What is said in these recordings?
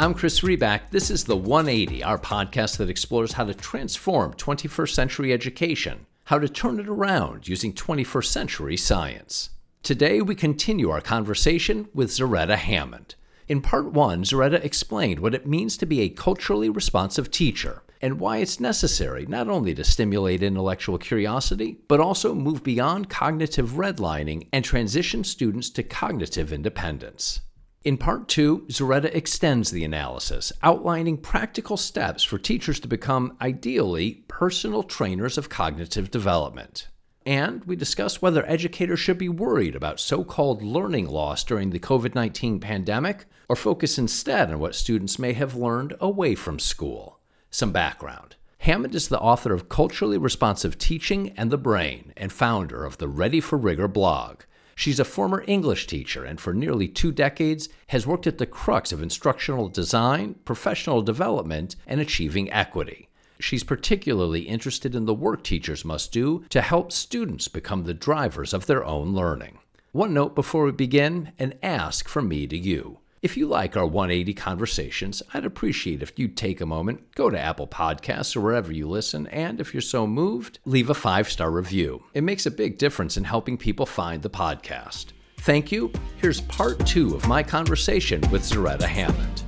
I'm Chris Riback. This is The 180, our podcast that explores how to transform 21st century education, how to turn it around using 21st century science. Today, we continue our conversation with Zaretta Hammond. In part one, Zaretta explained what it means to be a culturally responsive teacher and why it's necessary not only to stimulate intellectual curiosity, but also move beyond cognitive redlining and transition students to cognitive independence. In part two, Zaretta extends the analysis, outlining practical steps for teachers to become, ideally, personal trainers of cognitive development. And we discuss whether educators should be worried about so called learning loss during the COVID 19 pandemic or focus instead on what students may have learned away from school. Some background. Hammond is the author of Culturally Responsive Teaching and the Brain and founder of the Ready for Rigor blog. She's a former English teacher and for nearly two decades has worked at the crux of instructional design, professional development, and achieving equity. She's particularly interested in the work teachers must do to help students become the drivers of their own learning. One note before we begin an ask from me to you. If you like our 180 conversations, I'd appreciate if you'd take a moment, go to Apple Podcasts or wherever you listen, and if you're so moved, leave a five star review. It makes a big difference in helping people find the podcast. Thank you. Here's part two of my conversation with Zaretta Hammond.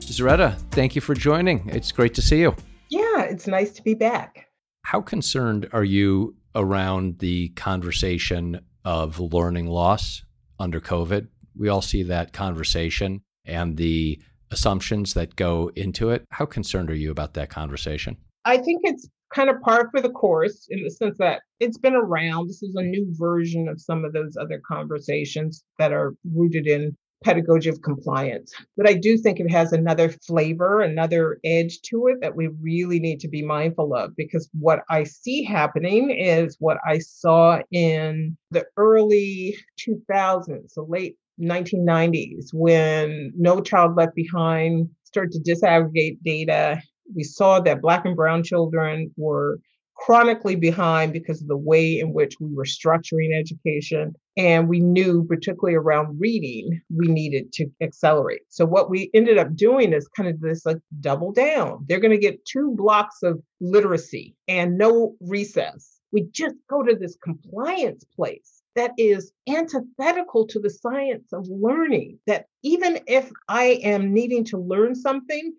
Zaretta, thank you for joining. It's great to see you. Yeah, it's nice to be back. How concerned are you around the conversation of learning loss under COVID? We all see that conversation and the assumptions that go into it. How concerned are you about that conversation? I think it's kind of par for the course in the sense that it's been around. This is a new version of some of those other conversations that are rooted in pedagogy of compliance. But I do think it has another flavor, another edge to it that we really need to be mindful of because what I see happening is what I saw in the early 2000s, the late 1990s when No Child Left Behind started to disaggregate data. We saw that Black and Brown children were chronically behind because of the way in which we were structuring education. And we knew, particularly around reading, we needed to accelerate. So, what we ended up doing is kind of this like double down. They're going to get two blocks of literacy and no recess. We just go to this compliance place that is antithetical to the science of learning. That even if I am needing to learn something,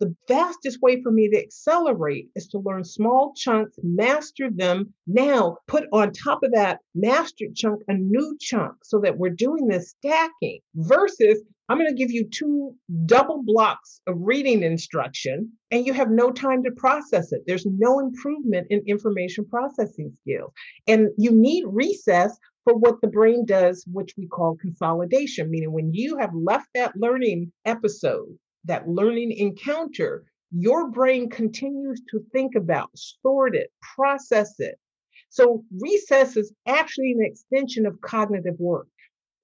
the fastest way for me to accelerate is to learn small chunks, master them. Now, put on top of that mastered chunk a new chunk so that we're doing this stacking versus I'm going to give you two double blocks of reading instruction and you have no time to process it. There's no improvement in information processing skills. And you need recess what the brain does, which we call consolidation, meaning when you have left that learning episode, that learning encounter, your brain continues to think about, sort it, process it. So recess is actually an extension of cognitive work.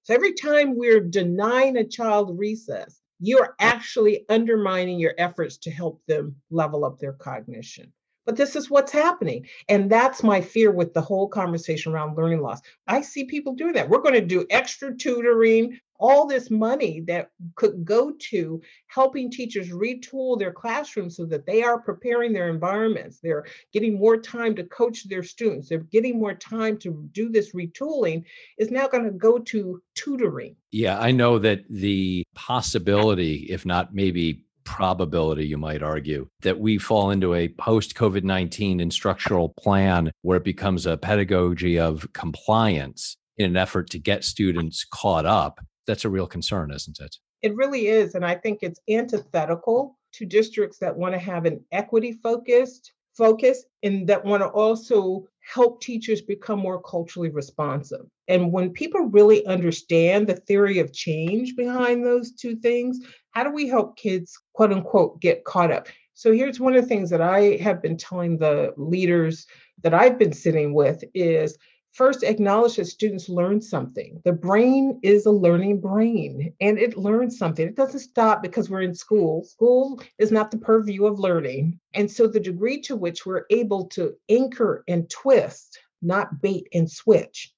So every time we're denying a child recess, you're actually undermining your efforts to help them level up their cognition. But this is what's happening. And that's my fear with the whole conversation around learning loss. I see people doing that. We're going to do extra tutoring, all this money that could go to helping teachers retool their classrooms so that they are preparing their environments. They're getting more time to coach their students. They're getting more time to do this retooling is now going to go to tutoring. Yeah, I know that the possibility, if not maybe probability, you might argue, that we fall into a post COVID 19 instructional plan where it becomes a pedagogy of compliance in an effort to get students caught up. That's a real concern, isn't it? It really is. And I think it's antithetical to districts that want to have an equity focused focus and that want to also help teachers become more culturally responsive. And when people really understand the theory of change behind those two things, how do we help kids, quote unquote, get caught up? So here's one of the things that I have been telling the leaders that I've been sitting with is first acknowledge that students learn something. The brain is a learning brain and it learns something. It doesn't stop because we're in school. School is not the purview of learning. And so the degree to which we're able to anchor and twist, not bait and switch.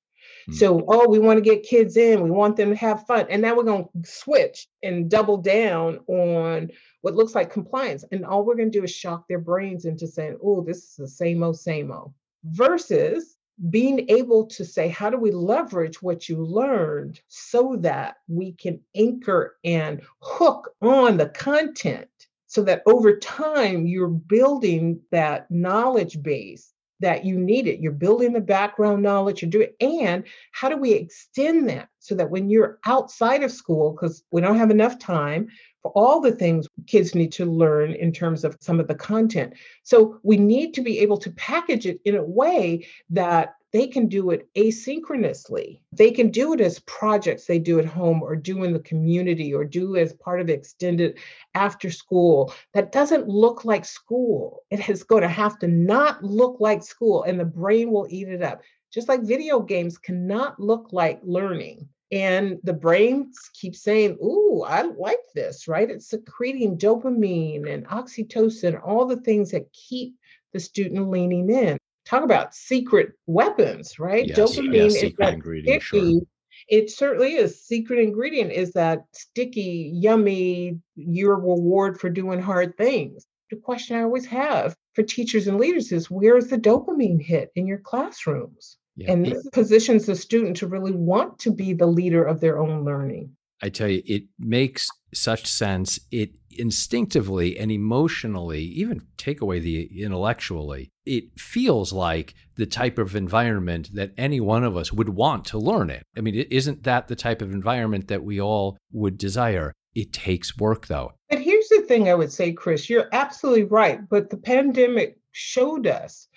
Mm. So, oh, we want to get kids in, we want them to have fun. And now we're going to switch and double down on what looks like compliance. And all we're going to do is shock their brains into saying, oh, this is the same old, same old. Versus being able to say, how do we leverage what you learned so that we can anchor and hook on the content so that over time you're building that knowledge base that you need it. You're building the background knowledge, you're doing, and how do we extend that so that when you're outside of school, because we don't have enough time for all the things kids need to learn in terms of some of the content. So we need to be able to package it in a way that they can do it asynchronously. They can do it as projects they do at home or do in the community or do as part of extended after school. That doesn't look like school. It is going to have to not look like school, and the brain will eat it up. Just like video games cannot look like learning. And the brain keeps saying, Ooh, I like this, right? It's secreting dopamine and oxytocin, all the things that keep the student leaning in talk about secret weapons, right? Yes, Dopamine yes, is that ingredient, sticky. Sure. It certainly is. Secret ingredient is that sticky, yummy, your reward for doing hard things. The question I always have for teachers and leaders is where's the dopamine hit in your classrooms? Yeah. And this positions the student to really want to be the leader of their own learning. I tell you, it makes such sense. It instinctively and emotionally, even take away the intellectually, it feels like the type of environment that any one of us would want to learn it. I mean, isn't that the type of environment that we all would desire? It takes work, though. But here's the thing I would say, Chris, you're absolutely right. But the pandemic showed us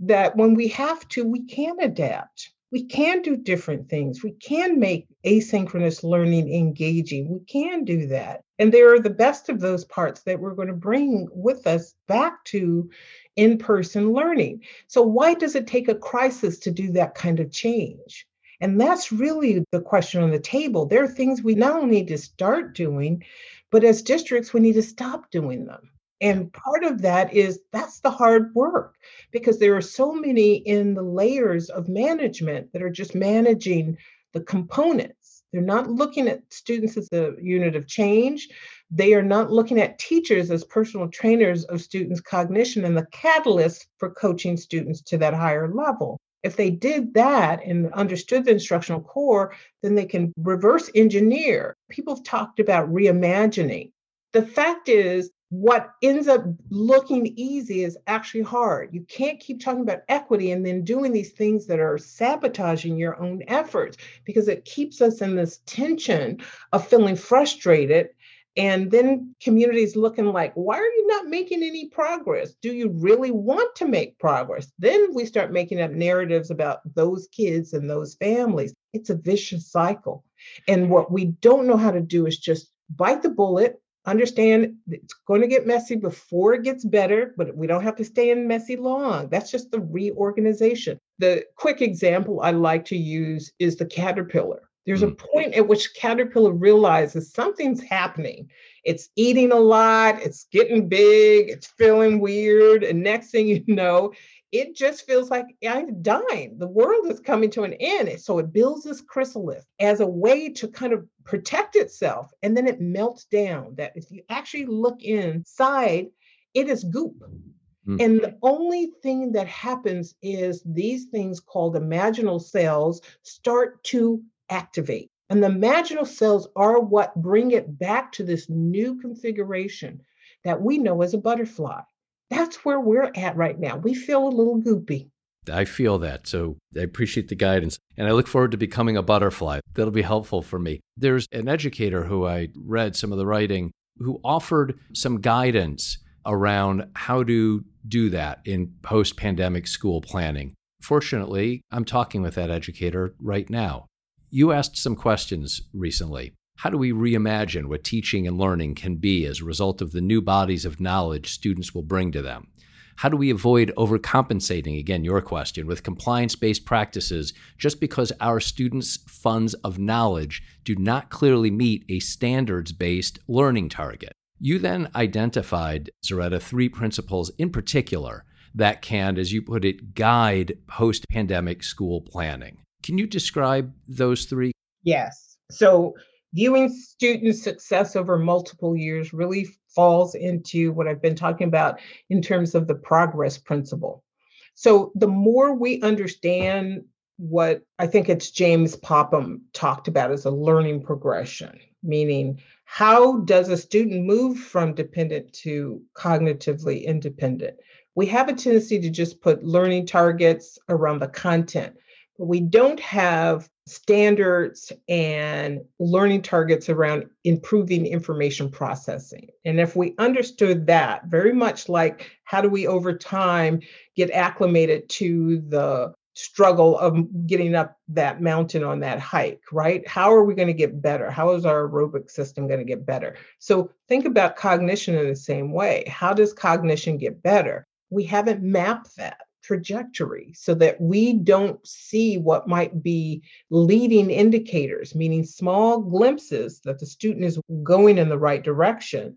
that when we have to, we can adapt we can do different things. We can make asynchronous learning engaging. We can do that. And there are the best of those parts that we're going to bring with us back to in person learning. So, why does it take a crisis to do that kind of change? And that's really the question on the table. There are things we not only need to start doing, but as districts, we need to stop doing them. And part of that is that's the hard work because there are so many in the layers of management that are just managing the components. They're not looking at students as a unit of change. They are not looking at teachers as personal trainers of students' cognition and the catalyst for coaching students to that higher level. If they did that and understood the instructional core, then they can reverse engineer. People have talked about reimagining. The fact is, what ends up looking easy is actually hard. You can't keep talking about equity and then doing these things that are sabotaging your own efforts because it keeps us in this tension of feeling frustrated. And then communities looking like, why are you not making any progress? Do you really want to make progress? Then we start making up narratives about those kids and those families. It's a vicious cycle. And what we don't know how to do is just bite the bullet, understand it's going to get messy before it gets better, but we don't have to stay in messy long. That's just the reorganization. The quick example I like to use is the caterpillar. There's a mm. point at which caterpillar realizes something's happening. It's eating a lot, it's getting big, it's feeling weird, and next thing you know, it just feels like I'm dying. The world is coming to an end. So it builds this chrysalis as a way to kind of protect itself. And then it melts down. That if you actually look inside, it is goop. Mm. And the only thing that happens is these things called imaginal cells start to activate. And the imaginal cells are what bring it back to this new configuration that we know as a butterfly that's where we're at right now. We feel a little goopy. I feel that. So I appreciate the guidance. And I look forward to becoming a butterfly. That'll be helpful for me. There's an educator who I read some of the writing who offered some guidance around how to do that in post pandemic school planning. Fortunately, I'm talking with that educator right now. You asked some questions recently. How do we reimagine what teaching and learning can be as a result of the new bodies of knowledge students will bring to them? How do we avoid overcompensating, again, your question, with compliance based practices just because our students' funds of knowledge do not clearly meet a standards based learning target? You then identified, Zaretta, three principles in particular that can, as you put it, guide post pandemic school planning. Can you describe those three? Yes. So, viewing student success over multiple years really falls into what I've been talking about in terms of the progress principle. So, the more we understand what I think it's James Popham talked about as a learning progression, meaning how does a student move from dependent to cognitively independent? We have a tendency to just put learning targets around the content, we don't have standards and learning targets around improving information processing. And if we understood that, very much like how do we over time get acclimated to the struggle of getting up that mountain on that hike, right? How are we going to get better? How is our aerobic system going to get better? So think about cognition in the same way. How does cognition get better? We haven't mapped that trajectory so that we don't see what might be leading indicators, meaning small glimpses that the student is going in the right direction,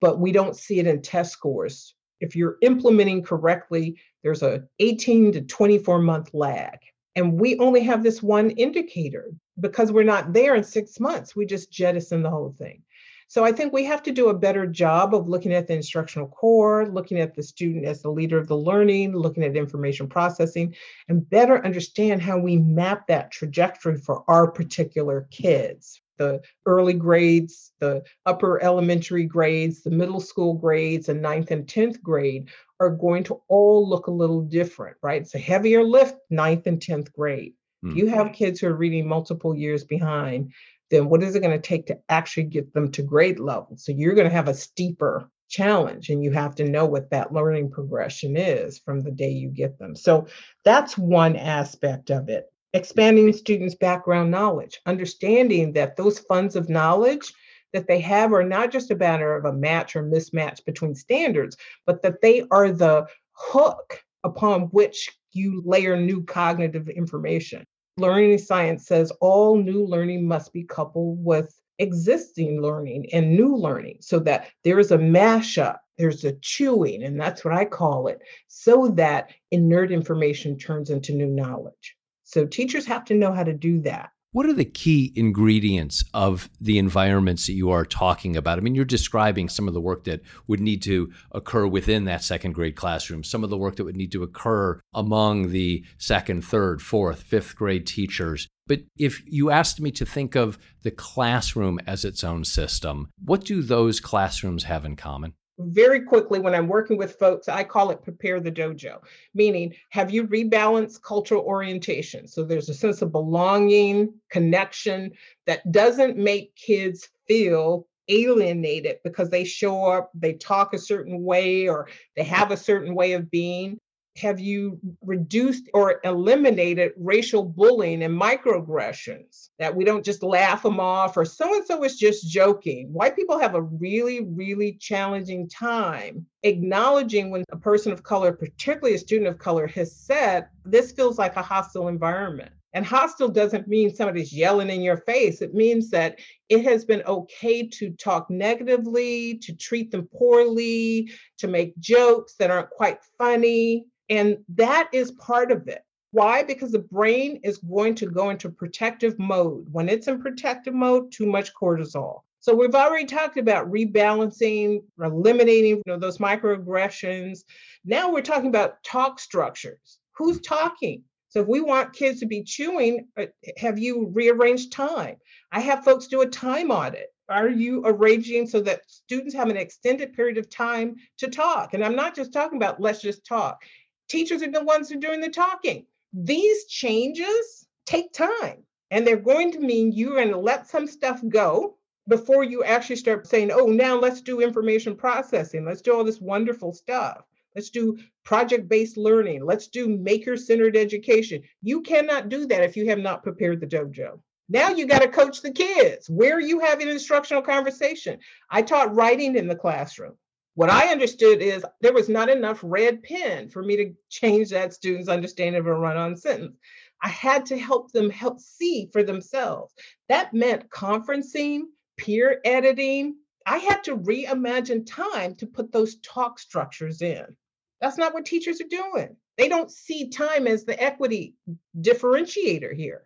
but we don't see it in test scores if you're implementing correctly, there's a 18 to 24 month lag. And we only have this one indicator because we're not there in six months. We just jettison the whole thing. So I think we have to do a better job of looking at the instructional core, looking at the student as the leader of the learning, looking at information processing, and better understand how we map that trajectory for our particular kids the early grades, the upper elementary grades, the middle school grades, and ninth and 10th grade are going to all look a little different, right? It's a heavier lift, ninth and 10th grade. If you have kids who are reading multiple years behind, then what is it going to take to actually get them to grade level? So you're going to have a steeper challenge and you have to know what that learning progression is from the day you get them. So that's one aspect of it expanding students' background knowledge, understanding that those funds of knowledge that they have are not just a matter of a match or mismatch between standards, but that they are the hook upon which you layer new cognitive information. Learning science says all new learning must be coupled with existing learning and new learning so that there is a mashup, there's a chewing, and that's what I call it, so that inert information turns into new knowledge. So teachers have to know how to do that. What are the key ingredients of the environments that you are talking about? I mean, you're describing some of the work that would need to occur within that second grade classroom, some of the work that would need to occur among the second, third, fourth, fifth grade teachers. But if you asked me to think of the classroom as its own system, what do those classrooms have in common? Very quickly when I'm working with folks, I call it prepare the dojo, meaning have you rebalanced cultural orientation? So there's a sense of belonging, connection that doesn't make kids feel alienated because they show up, they talk a certain way, or they have a certain way of being have you reduced or eliminated racial bullying and microaggressions? That we don't just laugh them off or so and so is just joking. White people have a really really challenging time acknowledging when a person of color particularly a student of color has said this feels like a hostile environment. And hostile doesn't mean somebody's yelling in your face. It means that it has been okay to talk negatively, to treat them poorly, to make jokes that aren't quite funny, and that is part of it. Why? Because the brain is going to go into protective mode. When it's in protective mode, too much cortisol. So we've already talked about rebalancing, eliminating you know, those microaggressions. Now we're talking about talk structures. Who's talking? So if we want kids to be chewing, uh, have you rearranged time? I have folks do a time audit. Are you arranging so that students have an extended period of time to talk? And I'm not just talking about let's just talk teachers are the ones who are doing the talking. These changes take time, and they're going to mean you're going to let some stuff go before you actually start saying, oh, now let's do information processing. Let's do all this wonderful stuff. Let's do project based learning. Let's do maker centered education. You cannot do that if you have not prepared the dojo. Now you got to coach the kids. Where are you having instructional conversation? I taught writing in the classroom. What I understood is there was not enough red pen for me to change that student's understanding of a run on sentence. I had to help them help see for themselves. That meant conferencing, peer editing. I had to reimagine time to put those talk structures in. That's not what teachers are doing. They don't see time as the equity differentiator here.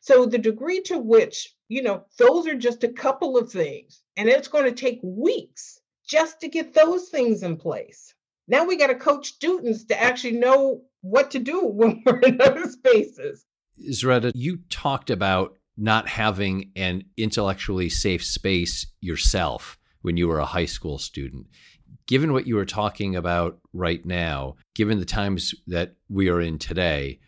So the degree to which, you know, those are just a couple of things, and it's going to take weeks just to get those things in place. Now we got to coach students to actually know what to do when we're in those spaces. Zaretta, you talked about not having an intellectually safe space yourself when you were a high school student. Given what you are talking about right now, given the times that we are in today,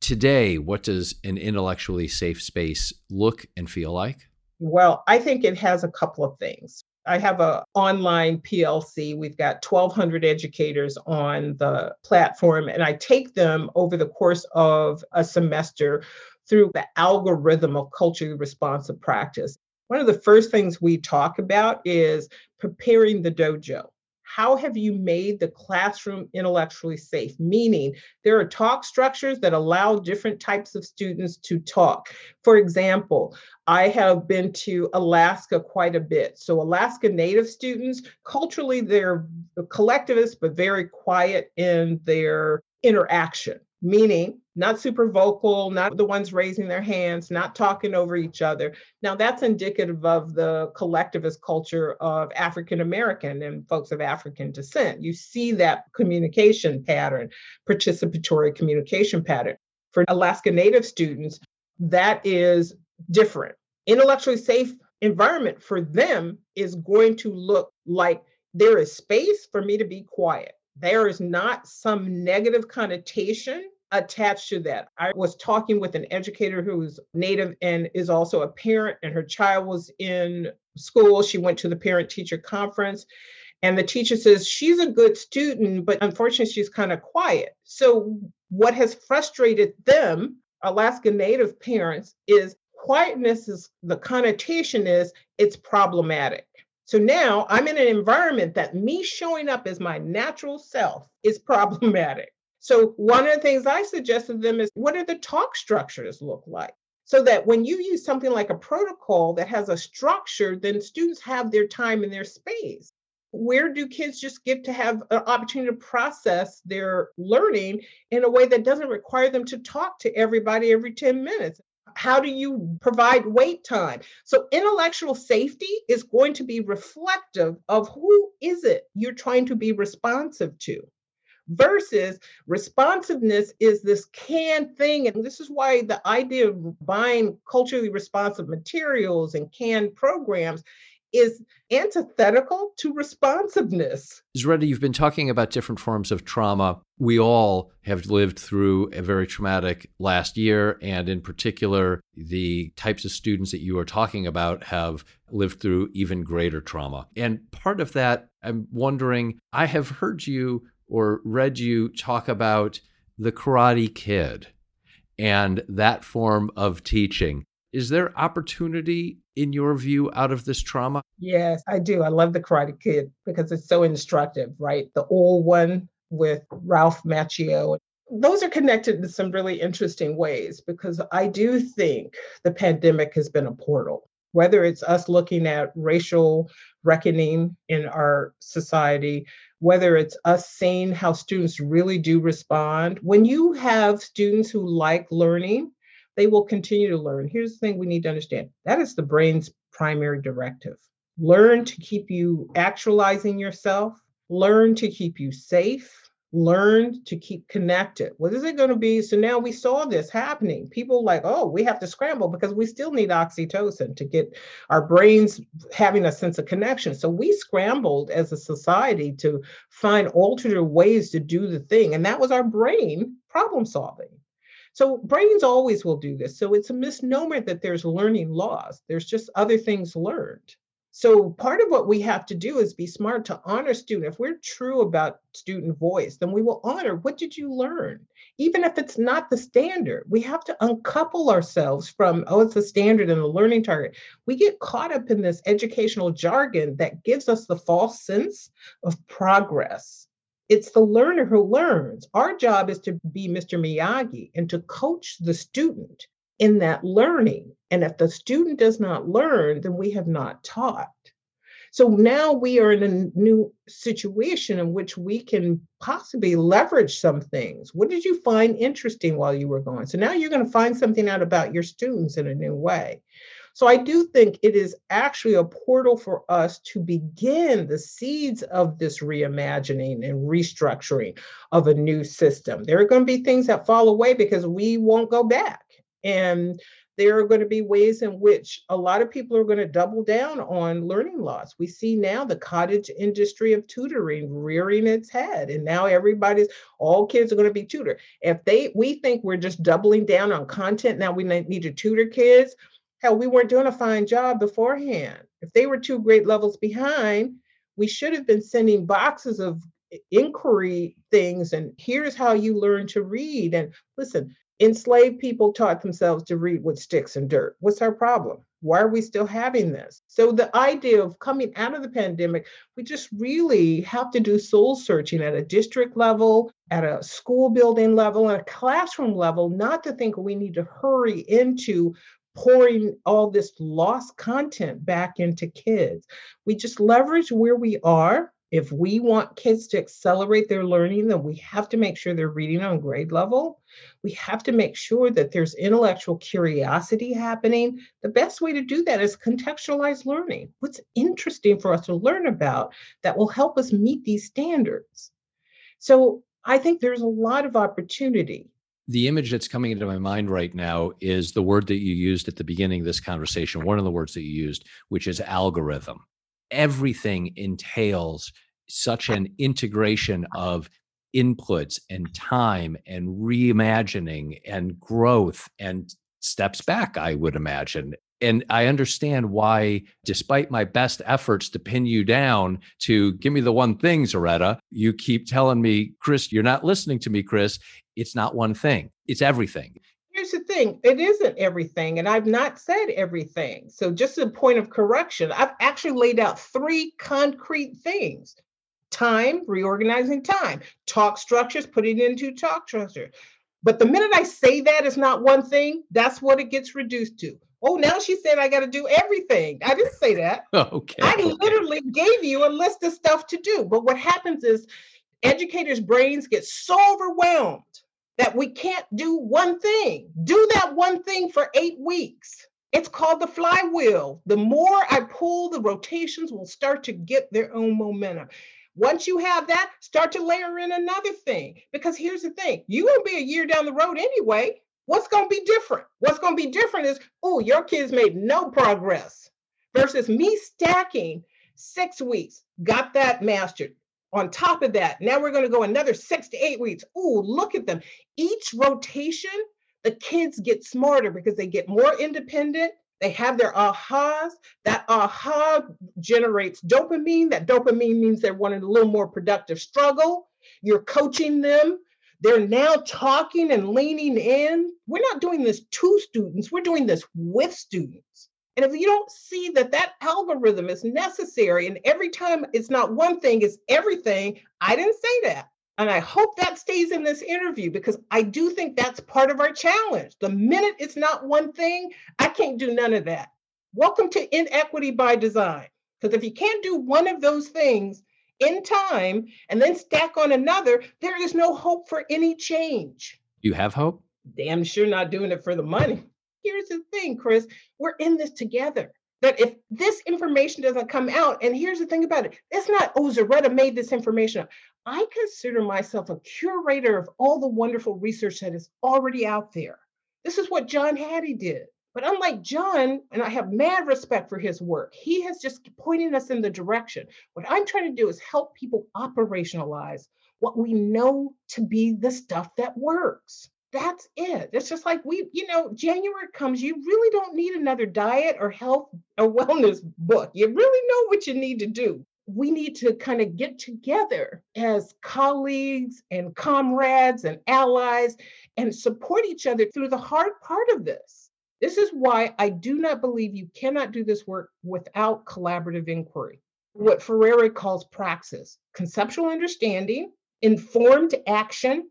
today, what does an intellectually safe space look and feel like? Well, I think it has a couple of things. I have a online PLC. We've got 1200 educators on the platform and I take them over the course of a semester through the algorithm of culturally responsive practice. One of the first things we talk about is preparing the dojo. How have you made the classroom intellectually safe? Meaning, there are talk structures that allow different types of students to talk. For example, I have been to Alaska quite a bit. So, Alaska Native students, culturally, they're collectivists, but very quiet in their interaction meaning not super vocal, not the ones raising their hands, not talking over each other. Now, that's indicative of the collectivist culture of African American and folks of African descent. You see that communication pattern, participatory communication pattern. For Alaska Native students, that is different. Intellectually safe environment for them is going to look like there is space for me to be quiet. There is not some negative connotation attached to that. I was talking with an educator who's native and is also a parent, and her child was in school. She went to the parent teacher conference. And the teacher says she's a good student, but unfortunately, she's kind of quiet. So, what has frustrated them, Alaska Native parents, is quietness is the connotation is it's problematic. So now I'm in an environment that me showing up as my natural self is problematic. So, one of the things I suggest to them is what do the talk structures look like? So that when you use something like a protocol that has a structure, then students have their time and their space. Where do kids just get to have an opportunity to process their learning in a way that doesn't require them to talk to everybody every 10 minutes? How do you provide wait time? So intellectual safety is going to be reflective of who is it you're trying to be responsive to versus responsiveness is this canned thing. And this is why the idea of buying culturally responsive materials and canned programs is antithetical to responsiveness. Zaretta, you've been talking about different forms of trauma. We all have lived through a very traumatic last year, and in particular, the types of students that you are talking about have lived through even greater trauma. And part of that, I'm wondering, I have heard you or read you talk about the Karate Kid and that form of teaching. Is there opportunity, in your view, out of this trauma? Yes, I do. I love the Karate Kid because it's so instructive, right? The old one with Ralph Macchio. Those are connected in some really interesting ways because I do think the pandemic has been a portal whether it's us looking at racial reckoning in our society, whether it's us seeing how students really do respond. When you have students who like learning, they will continue to learn. Here's the thing we need to understand that is the brain's primary directive. Learn to keep you actualizing yourself, learn to keep you safe, learned to keep connected. What is it going to be? So now we saw this happening. People like, oh, we have to scramble because we still need oxytocin to get our brains having a sense of connection. So we scrambled as a society to find alternate ways to do the thing. And that was our brain problem solving. So brains always will do this. So it's a misnomer that there's learning loss. There's just other things learned. So part of what we have to do is be smart to honor student. If we're true about student voice, then we will honor what did you learn? Even if it's not the standard, we have to uncouple ourselves from, oh, it's the standard and the learning target. We get caught up in this educational jargon that gives us the false sense of progress. It's the learner who learns. Our job is to be Mr. Miyagi and to coach the student in that learning. And if the student does not learn, then we have not taught. So now we are in a new situation in which we can possibly leverage some things. What did you find interesting while you were going? So now you're going to find something out about your students in a new way. So I do think it is actually a portal for us to begin the seeds of this reimagining and restructuring of a new system. There are going to be things that fall away because we won't go back. And there are going to be ways in which a lot of people are going to double down on learning loss. We see now the cottage industry of tutoring rearing its head, and now everybody's all kids are going to be tutored. If they we think we're just doubling down on content, now we need to tutor kids. Hell, we weren't doing a fine job beforehand. If they were two grade levels behind, we should have been sending boxes of inquiry things and here's how you learn to read. And listen, enslaved people taught themselves to read with sticks and dirt. What's our problem? Why are we still having this? So, the idea of coming out of the pandemic, we just really have to do soul searching at a district level, at a school building level, at a classroom level, not to think we need to hurry into pouring all this lost content back into kids. We just leverage where we are. If we want kids to accelerate their learning, then we have to make sure they're reading on grade level. We have to make sure that there's intellectual curiosity happening. The best way to do that is contextualized learning. What's interesting for us to learn about that will help us meet these standards? So I think there's a lot of opportunity the image that's coming into my mind right now is the word that you used at the beginning of this conversation, one of the words that you used, which is algorithm. Everything entails such an integration of inputs and time and reimagining and growth and steps back, I would imagine and I understand why, despite my best efforts to pin you down to give me the one thing, Zaretta, you keep telling me, Chris, you're not listening to me, Chris. It's not one thing, it's everything. Here's the thing it isn't everything, and I've not said everything. So, just a point of correction, I've actually laid out three concrete things time, reorganizing time, talk structures, putting into talk structure. But the minute I say that is not one thing, that's what it gets reduced to. Oh, now she said I got to do everything. I didn't say that. Okay. I literally gave you a list of stuff to do. But what happens is educators' brains get so overwhelmed that we can't do one thing. Do that one thing for eight weeks. It's called the flywheel. The more I pull, the rotations will start to get their own momentum. Once you have that, start to layer in another thing. Because here's the thing going to be a year down the road anyway. What's going to be different? What's going to be different is, oh, your kids made no progress versus me stacking six weeks, got that mastered. On top of that, now we're going to go another six to eight weeks. Oh, look at them. Each rotation, the kids get smarter because they get more independent. They have their ahas. That aha generates dopamine. That dopamine means they're wanting a little more productive struggle. You're coaching them they're now talking and leaning in. We're not doing this to students, we're doing this with students. And if you don't see that that algorithm is necessary, and every time it's not one thing, it's everything, I didn't say that. And I hope that stays in this interview because I do think that's part of our challenge. The minute it's not one thing, I can't do none of that. Welcome to inequity by design. Because if you can't do one of those things, in time and then stack on another, there is no hope for any change. You have hope? Damn sure not doing it for the money. Here's the thing, Chris, we're in this together. That if this information doesn't come out, and here's the thing about it, it's not, oh, Zaretta made this information up. I consider myself a curator of all the wonderful research that is already out there. This is what John Hattie did. But unlike John, and I have mad respect for his work, he has just pointed us in the direction. What I'm trying to do is help people operationalize what we know to be the stuff that works. That's it. It's just like we, you know, January comes, you really don't need another diet or health or wellness book. You really know what you need to do. We need to kind of get together as colleagues and comrades and allies and support each other through the hard part of this this is why I do not believe you cannot do this work without collaborative inquiry. What Freire calls praxis conceptual understanding, informed action,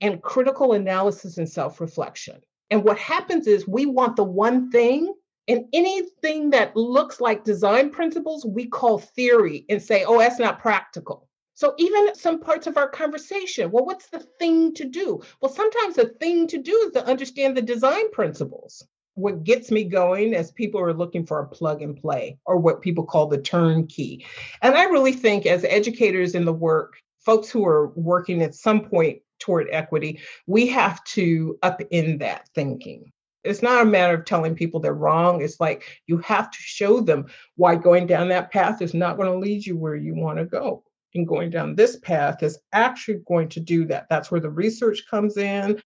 and critical analysis and self reflection. And what happens is we want the one thing And anything that looks like design principles, we call theory and say, oh, that's not practical. So, even some parts of our conversation, well, what's the thing to do? Well, sometimes the thing to do is to understand the design principles. What gets me going as people are looking for a plug and play or what people call the turnkey. And I really think, as educators in the work, folks who are working at some point toward equity, we have to upend that thinking. It's not a matter of telling people they're wrong. It's like you have to show them why going down that path is not going to lead you where you want to go. And going down this path is actually going to do that. That's where the research comes in.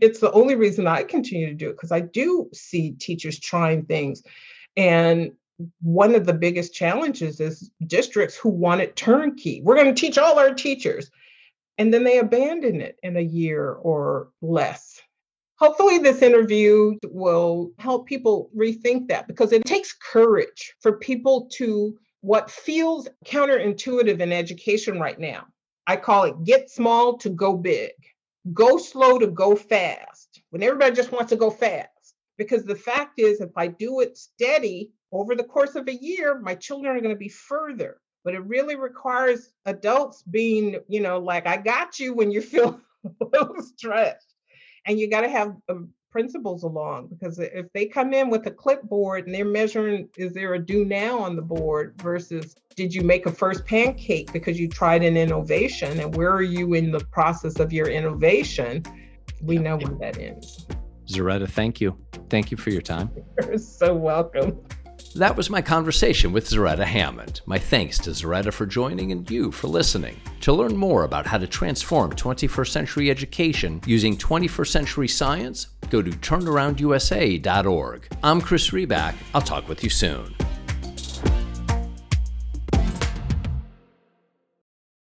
It's the only reason I continue to do it because I do see teachers trying things. And one of the biggest challenges is districts who want it turnkey. We're going to teach all our teachers. And then they abandon it in a year or less hopefully this interview will help people rethink that because it takes courage for people to what feels counterintuitive in education right now. I call it get small to go big, go slow to go fast. When everybody just wants to go fast. Because the fact is, if I do it steady over the course of a year, my children are going to be further. But it really requires adults being, you know, like, I got you when you feel a little stressed. And you got to have um, principals along because if they come in with a clipboard and they're measuring is there a do now on the board versus did you make a first pancake because you tried an innovation and where are you in the process of your innovation? We know where that ends. Zaretta thank you. Thank you for your time. You're so welcome that was my conversation with Zaretta Hammond. My thanks to Zaretta for joining and you for listening. To learn more about how to transform 21st century education using 21st century science, go to turnaroundusa.org. I'm Chris Riback. I'll talk with you soon.